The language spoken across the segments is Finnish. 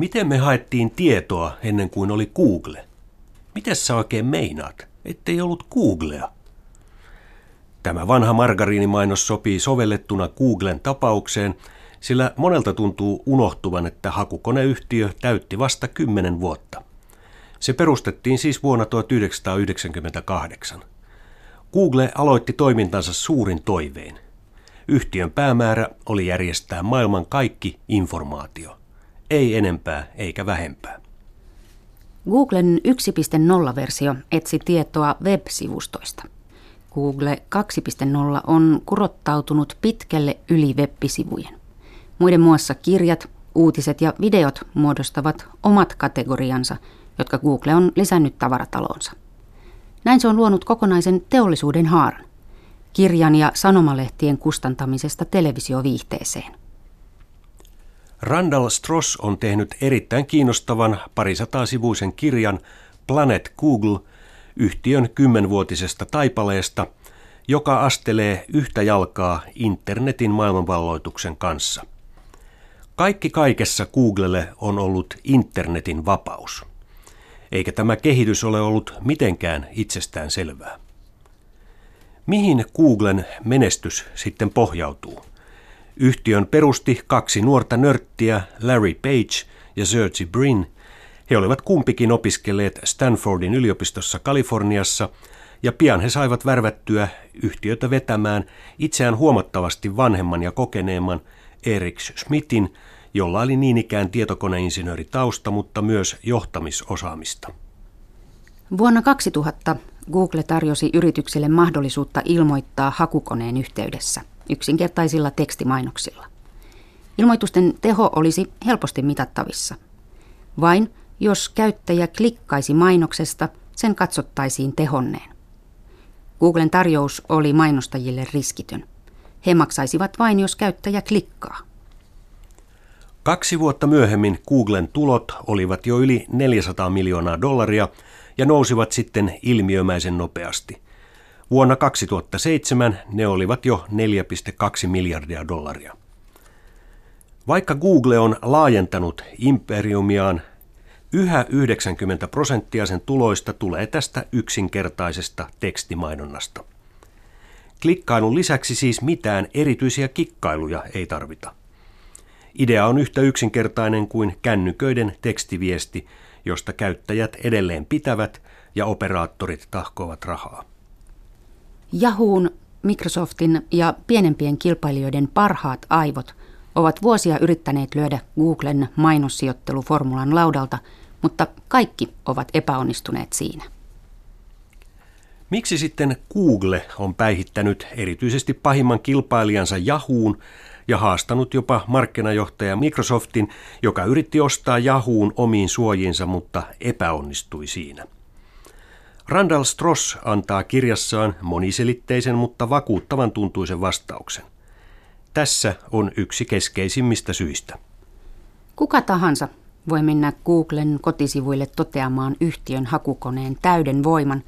Miten me haettiin tietoa ennen kuin oli Google? Miten sä oikein meinaat, ettei ollut Googlea? Tämä vanha margariinimainos sopii sovellettuna Googlen tapaukseen, sillä monelta tuntuu unohtuvan, että hakukoneyhtiö täytti vasta 10 vuotta. Se perustettiin siis vuonna 1998. Google aloitti toimintansa suurin toivein. Yhtiön päämäärä oli järjestää maailman kaikki informaatio. Ei enempää eikä vähempää. Googlen 1.0-versio etsi tietoa web-sivustoista. Google 2.0 on kurottautunut pitkälle yli web-sivujen. Muiden muassa kirjat, uutiset ja videot muodostavat omat kategoriansa, jotka Google on lisännyt tavaratalonsa. Näin se on luonut kokonaisen teollisuuden haaran. Kirjan ja sanomalehtien kustantamisesta televisioviihteeseen. Randall Stross on tehnyt erittäin kiinnostavan parisataa sivuisen kirjan Planet Google yhtiön kymmenvuotisesta taipaleesta, joka astelee yhtä jalkaa internetin maailmanvalloituksen kanssa. Kaikki kaikessa Googlelle on ollut internetin vapaus. Eikä tämä kehitys ole ollut mitenkään itsestään selvää. Mihin Googlen menestys sitten pohjautuu? Yhtiön perusti kaksi nuorta nörttiä, Larry Page ja Sergey Brin. He olivat kumpikin opiskelleet Stanfordin yliopistossa Kaliforniassa ja pian he saivat värvättyä yhtiötä vetämään itseään huomattavasti vanhemman ja kokeneemman Erik Schmidtin, jolla oli niin ikään tietokoneinsinööritausta, mutta myös johtamisosaamista. Vuonna 2000 Google tarjosi yritykselle mahdollisuutta ilmoittaa hakukoneen yhteydessä yksinkertaisilla tekstimainoksilla. Ilmoitusten teho olisi helposti mitattavissa. Vain jos käyttäjä klikkaisi mainoksesta, sen katsottaisiin tehonneen. Googlen tarjous oli mainostajille riskitön. He maksaisivat vain, jos käyttäjä klikkaa. Kaksi vuotta myöhemmin Googlen tulot olivat jo yli 400 miljoonaa dollaria ja nousivat sitten ilmiömäisen nopeasti. Vuonna 2007 ne olivat jo 4,2 miljardia dollaria. Vaikka Google on laajentanut imperiumiaan, yhä 90 prosenttia sen tuloista tulee tästä yksinkertaisesta tekstimainonnasta. Klikkailun lisäksi siis mitään erityisiä kikkailuja ei tarvita. Idea on yhtä yksinkertainen kuin kännyköiden tekstiviesti, josta käyttäjät edelleen pitävät ja operaattorit tahkoavat rahaa. Yahoo'n, Microsoftin ja pienempien kilpailijoiden parhaat aivot ovat vuosia yrittäneet lyödä Googlen mainossijoitteluformulan laudalta, mutta kaikki ovat epäonnistuneet siinä. Miksi sitten Google on päihittänyt erityisesti pahimman kilpailijansa Yahoo'n ja haastanut jopa markkinajohtaja Microsoftin, joka yritti ostaa Yahoo'n omiin suojiinsa, mutta epäonnistui siinä? Randall Stross antaa kirjassaan moniselitteisen, mutta vakuuttavan tuntuisen vastauksen. Tässä on yksi keskeisimmistä syistä. Kuka tahansa voi mennä Googlen kotisivuille toteamaan yhtiön hakukoneen täyden voiman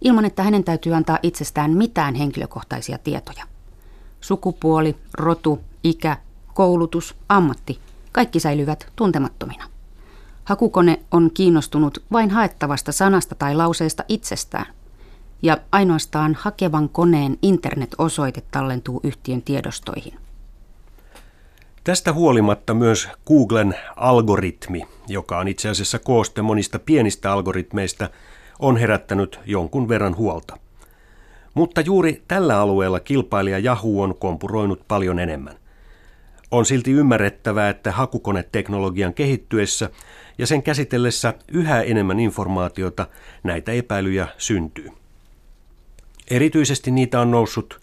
ilman, että hänen täytyy antaa itsestään mitään henkilökohtaisia tietoja. Sukupuoli, rotu, ikä, koulutus, ammatti, kaikki säilyvät tuntemattomina. Hakukone on kiinnostunut vain haettavasta sanasta tai lauseesta itsestään, ja ainoastaan hakevan koneen internet-osoite tallentuu yhtiön tiedostoihin. Tästä huolimatta myös Googlen algoritmi, joka on itse asiassa kooste monista pienistä algoritmeista, on herättänyt jonkun verran huolta. Mutta juuri tällä alueella kilpailija Yahoo on kompuroinut paljon enemmän. On silti ymmärrettävää, että hakukoneteknologian kehittyessä ja sen käsitellessä yhä enemmän informaatiota näitä epäilyjä syntyy. Erityisesti niitä on noussut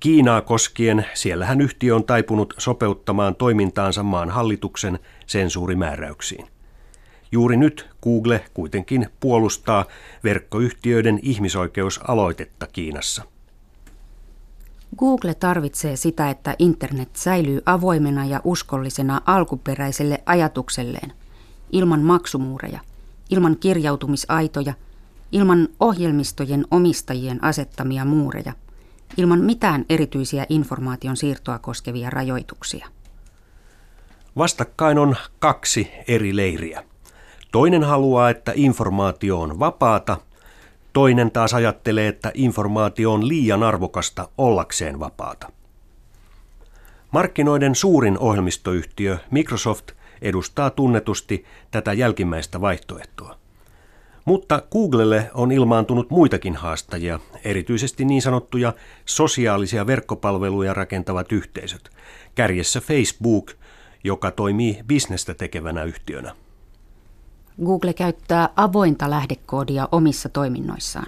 Kiinaa koskien, siellähän yhtiö on taipunut sopeuttamaan toimintaansa maan hallituksen sensuurimääräyksiin. Juuri nyt Google kuitenkin puolustaa verkkoyhtiöiden ihmisoikeusaloitetta Kiinassa. Google tarvitsee sitä, että internet säilyy avoimena ja uskollisena alkuperäiselle ajatukselleen, ilman maksumuureja, ilman kirjautumisaitoja, ilman ohjelmistojen omistajien asettamia muureja, ilman mitään erityisiä informaation siirtoa koskevia rajoituksia. Vastakkain on kaksi eri leiriä. Toinen haluaa, että informaatio on vapaata, toinen taas ajattelee, että informaatio on liian arvokasta ollakseen vapaata. Markkinoiden suurin ohjelmistoyhtiö Microsoft edustaa tunnetusti tätä jälkimmäistä vaihtoehtoa. Mutta Googlelle on ilmaantunut muitakin haastajia, erityisesti niin sanottuja sosiaalisia verkkopalveluja rakentavat yhteisöt, kärjessä Facebook, joka toimii bisnestä tekevänä yhtiönä. Google käyttää avointa lähdekoodia omissa toiminnoissaan.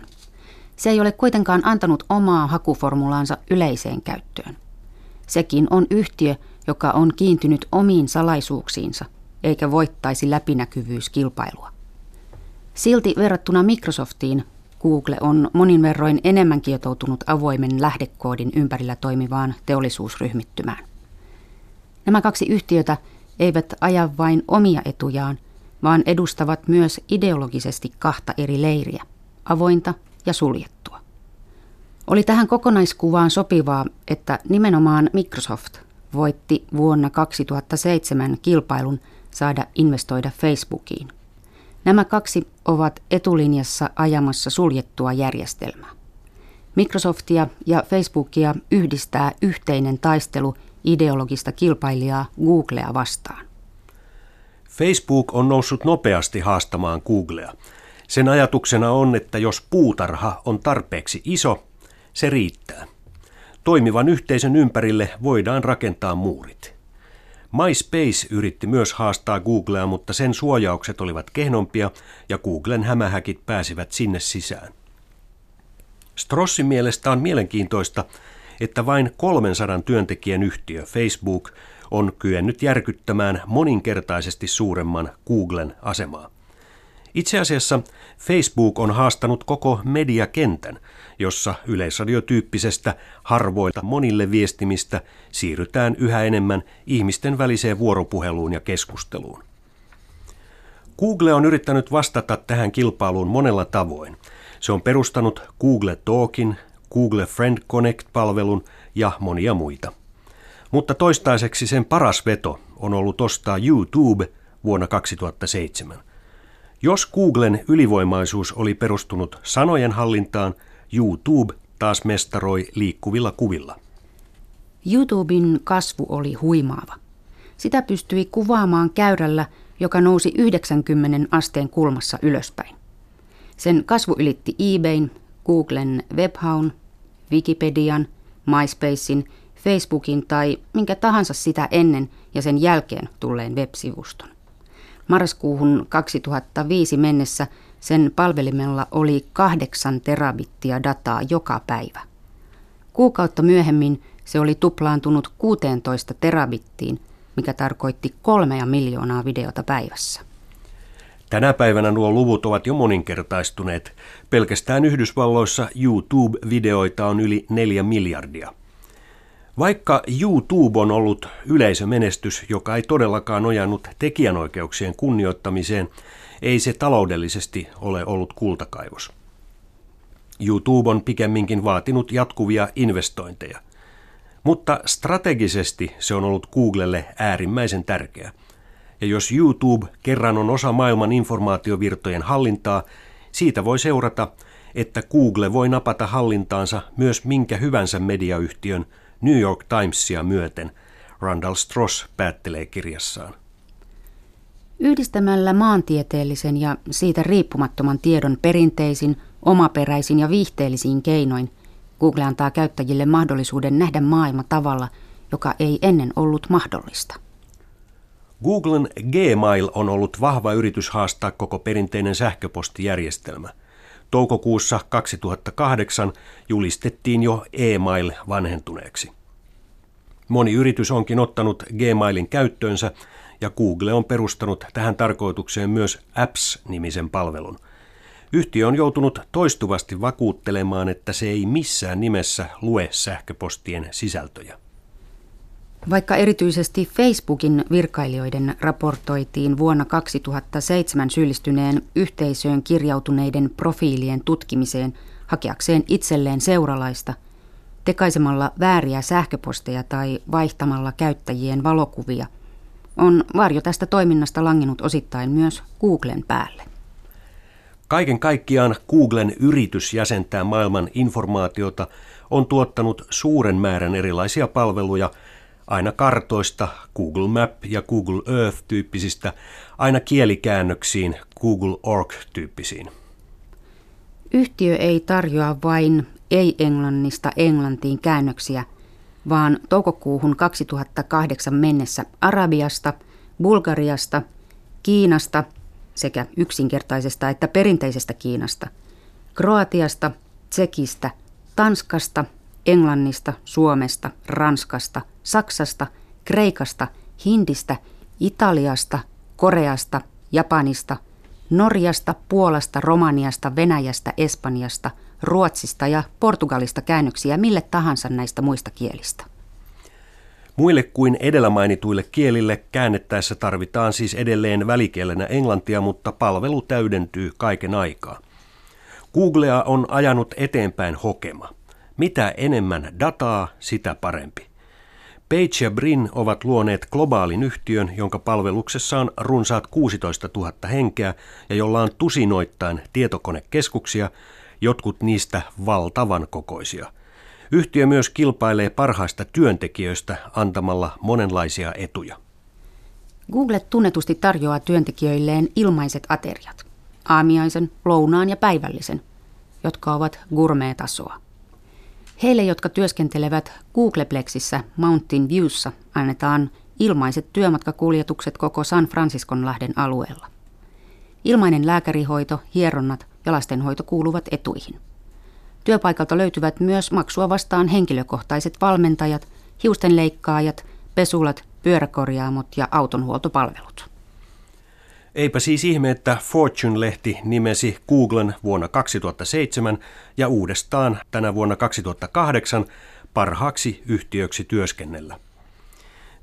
Se ei ole kuitenkaan antanut omaa hakuformulaansa yleiseen käyttöön. Sekin on yhtiö, joka on kiintynyt omiin salaisuuksiinsa, eikä voittaisi läpinäkyvyyskilpailua. Silti verrattuna Microsoftiin Google on monin verroin enemmän kietoutunut avoimen lähdekoodin ympärillä toimivaan teollisuusryhmittymään. Nämä kaksi yhtiötä eivät aja vain omia etujaan, vaan edustavat myös ideologisesti kahta eri leiriä, avointa ja suljettua. Oli tähän kokonaiskuvaan sopivaa, että nimenomaan Microsoft voitti vuonna 2007 kilpailun saada investoida Facebookiin. Nämä kaksi ovat etulinjassa ajamassa suljettua järjestelmää. Microsoftia ja Facebookia yhdistää yhteinen taistelu ideologista kilpailijaa Googlea vastaan. Facebook on noussut nopeasti haastamaan Googlea. Sen ajatuksena on, että jos puutarha on tarpeeksi iso, se riittää. Toimivan yhteisön ympärille voidaan rakentaa muurit. MySpace yritti myös haastaa Googlea, mutta sen suojaukset olivat kehnompia ja Googlen hämähäkit pääsivät sinne sisään. Strossin mielestä on mielenkiintoista, että vain 300 työntekijän yhtiö Facebook on kyennyt järkyttämään moninkertaisesti suuremman Googlen asemaa. Itse asiassa Facebook on haastanut koko mediakentän, jossa yleisradiotyyppisestä harvoilta monille viestimistä siirrytään yhä enemmän ihmisten väliseen vuoropuheluun ja keskusteluun. Google on yrittänyt vastata tähän kilpailuun monella tavoin. Se on perustanut Google Talkin, Google Friend Connect-palvelun ja monia muita. Mutta toistaiseksi sen paras veto on ollut ostaa YouTube vuonna 2007. Jos Googlen ylivoimaisuus oli perustunut sanojen hallintaan, YouTube taas mestaroi liikkuvilla kuvilla. YouTuben kasvu oli huimaava. Sitä pystyi kuvaamaan käyrällä, joka nousi 90 asteen kulmassa ylöspäin. Sen kasvu ylitti eBayn, Googlen Webhaun, Wikipedian, MySpacein, Facebookin tai minkä tahansa sitä ennen ja sen jälkeen tulleen web-sivuston. Marraskuuhun 2005 mennessä sen palvelimella oli kahdeksan terabittia dataa joka päivä. Kuukautta myöhemmin se oli tuplaantunut 16 terabittiin, mikä tarkoitti kolmea miljoonaa videota päivässä. Tänä päivänä nuo luvut ovat jo moninkertaistuneet. Pelkästään Yhdysvalloissa YouTube-videoita on yli neljä miljardia. Vaikka YouTube on ollut yleisömenestys, joka ei todellakaan nojannut tekijänoikeuksien kunnioittamiseen, ei se taloudellisesti ole ollut kultakaivos. YouTube on pikemminkin vaatinut jatkuvia investointeja. Mutta strategisesti se on ollut Googlelle äärimmäisen tärkeä. Ja jos YouTube kerran on osa maailman informaatiovirtojen hallintaa, siitä voi seurata, että Google voi napata hallintaansa myös minkä hyvänsä mediayhtiön New York Timesia myöten, Randall Stross päättelee kirjassaan. Yhdistämällä maantieteellisen ja siitä riippumattoman tiedon perinteisin, omaperäisin ja viihteellisiin keinoin, Google antaa käyttäjille mahdollisuuden nähdä maailma tavalla, joka ei ennen ollut mahdollista. Googlen Gmail on ollut vahva yritys haastaa koko perinteinen sähköpostijärjestelmä. Toukokuussa 2008 julistettiin jo e-mail vanhentuneeksi. Moni yritys onkin ottanut Gmailin käyttöönsä ja Google on perustanut tähän tarkoitukseen myös Apps-nimisen palvelun. Yhtiö on joutunut toistuvasti vakuuttelemaan, että se ei missään nimessä lue sähköpostien sisältöjä. Vaikka erityisesti Facebookin virkailijoiden raportoitiin vuonna 2007 syyllistyneen yhteisöön kirjautuneiden profiilien tutkimiseen hakeakseen itselleen seuralaista, tekaisemalla vääriä sähköposteja tai vaihtamalla käyttäjien valokuvia – on varjo tästä toiminnasta langinut osittain myös Googlen päälle. Kaiken kaikkiaan Googlen yritys jäsentää maailman informaatiota on tuottanut suuren määrän erilaisia palveluja, aina kartoista, Google Map ja Google Earth-tyyppisistä, aina kielikäännöksiin, Google Org-tyyppisiin. Yhtiö ei tarjoa vain ei-englannista englantiin käännöksiä, vaan toukokuuhun 2008 mennessä Arabiasta, Bulgariasta, Kiinasta sekä yksinkertaisesta että perinteisestä Kiinasta, Kroatiasta, Tsekistä, Tanskasta, Englannista, Suomesta, Ranskasta, Saksasta, Kreikasta, Hindistä, Italiasta, Koreasta, Japanista, Norjasta, Puolasta, Romaniasta, Venäjästä, Espanjasta, Ruotsista ja Portugalista käännöksiä mille tahansa näistä muista kielistä. Muille kuin edellä mainituille kielille käännettäessä tarvitaan siis edelleen välikielenä englantia, mutta palvelu täydentyy kaiken aikaa. Googlea on ajanut eteenpäin hokema. Mitä enemmän dataa, sitä parempi. Page ja Brin ovat luoneet globaalin yhtiön, jonka palveluksessa on runsaat 16 000 henkeä ja jolla on tusinoittain tietokonekeskuksia, jotkut niistä valtavan kokoisia. Yhtiö myös kilpailee parhaista työntekijöistä antamalla monenlaisia etuja. Google tunnetusti tarjoaa työntekijöilleen ilmaiset ateriat, aamiaisen, lounaan ja päivällisen, jotka ovat gourmet-tasoa. Heille, jotka työskentelevät Googleplexissä Mountain Viewssa, annetaan ilmaiset työmatkakuljetukset koko San Francisconlahden alueella. Ilmainen lääkärihoito, hieronnat ja lastenhoito kuuluvat etuihin. Työpaikalta löytyvät myös maksua vastaan henkilökohtaiset valmentajat, hiustenleikkaajat, pesulat, pyöräkorjaamot ja autonhuoltopalvelut. Eipä siis ihme, että Fortune-lehti nimesi Googlen vuonna 2007 ja uudestaan tänä vuonna 2008 parhaaksi yhtiöksi työskennellä.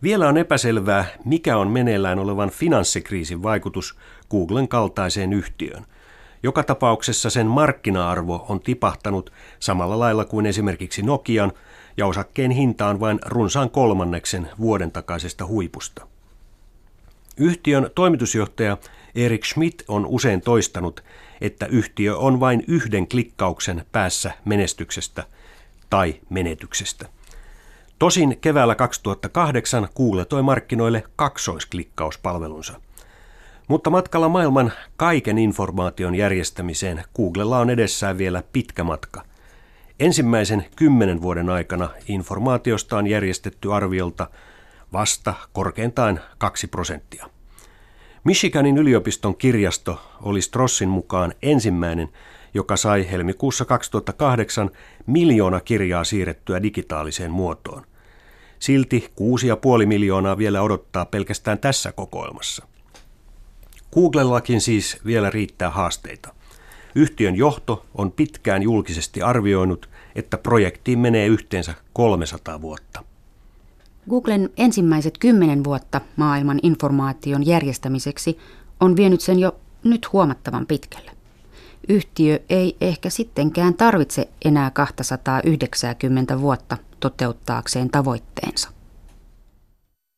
Vielä on epäselvää, mikä on meneillään olevan finanssikriisin vaikutus Googlen kaltaiseen yhtiöön. Joka tapauksessa sen markkina-arvo on tipahtanut samalla lailla kuin esimerkiksi Nokian, ja osakkeen hinta on vain runsaan kolmanneksen vuoden takaisesta huipusta. Yhtiön toimitusjohtaja Erik Schmidt on usein toistanut, että yhtiö on vain yhden klikkauksen päässä menestyksestä tai menetyksestä. Tosin keväällä 2008 Google toi markkinoille kaksoisklikkauspalvelunsa. Mutta matkalla maailman kaiken informaation järjestämiseen Googlella on edessään vielä pitkä matka. Ensimmäisen kymmenen vuoden aikana informaatiosta on järjestetty arviolta vasta korkeintaan 2 prosenttia. Michiganin yliopiston kirjasto oli Strossin mukaan ensimmäinen, joka sai helmikuussa 2008 miljoona kirjaa siirrettyä digitaaliseen muotoon. Silti 6,5 miljoonaa vielä odottaa pelkästään tässä kokoelmassa. Googlellakin siis vielä riittää haasteita. Yhtiön johto on pitkään julkisesti arvioinut, että projektiin menee yhteensä 300 vuotta. Googlen ensimmäiset kymmenen vuotta maailman informaation järjestämiseksi on vienyt sen jo nyt huomattavan pitkälle. Yhtiö ei ehkä sittenkään tarvitse enää 290 vuotta toteuttaakseen tavoitteensa.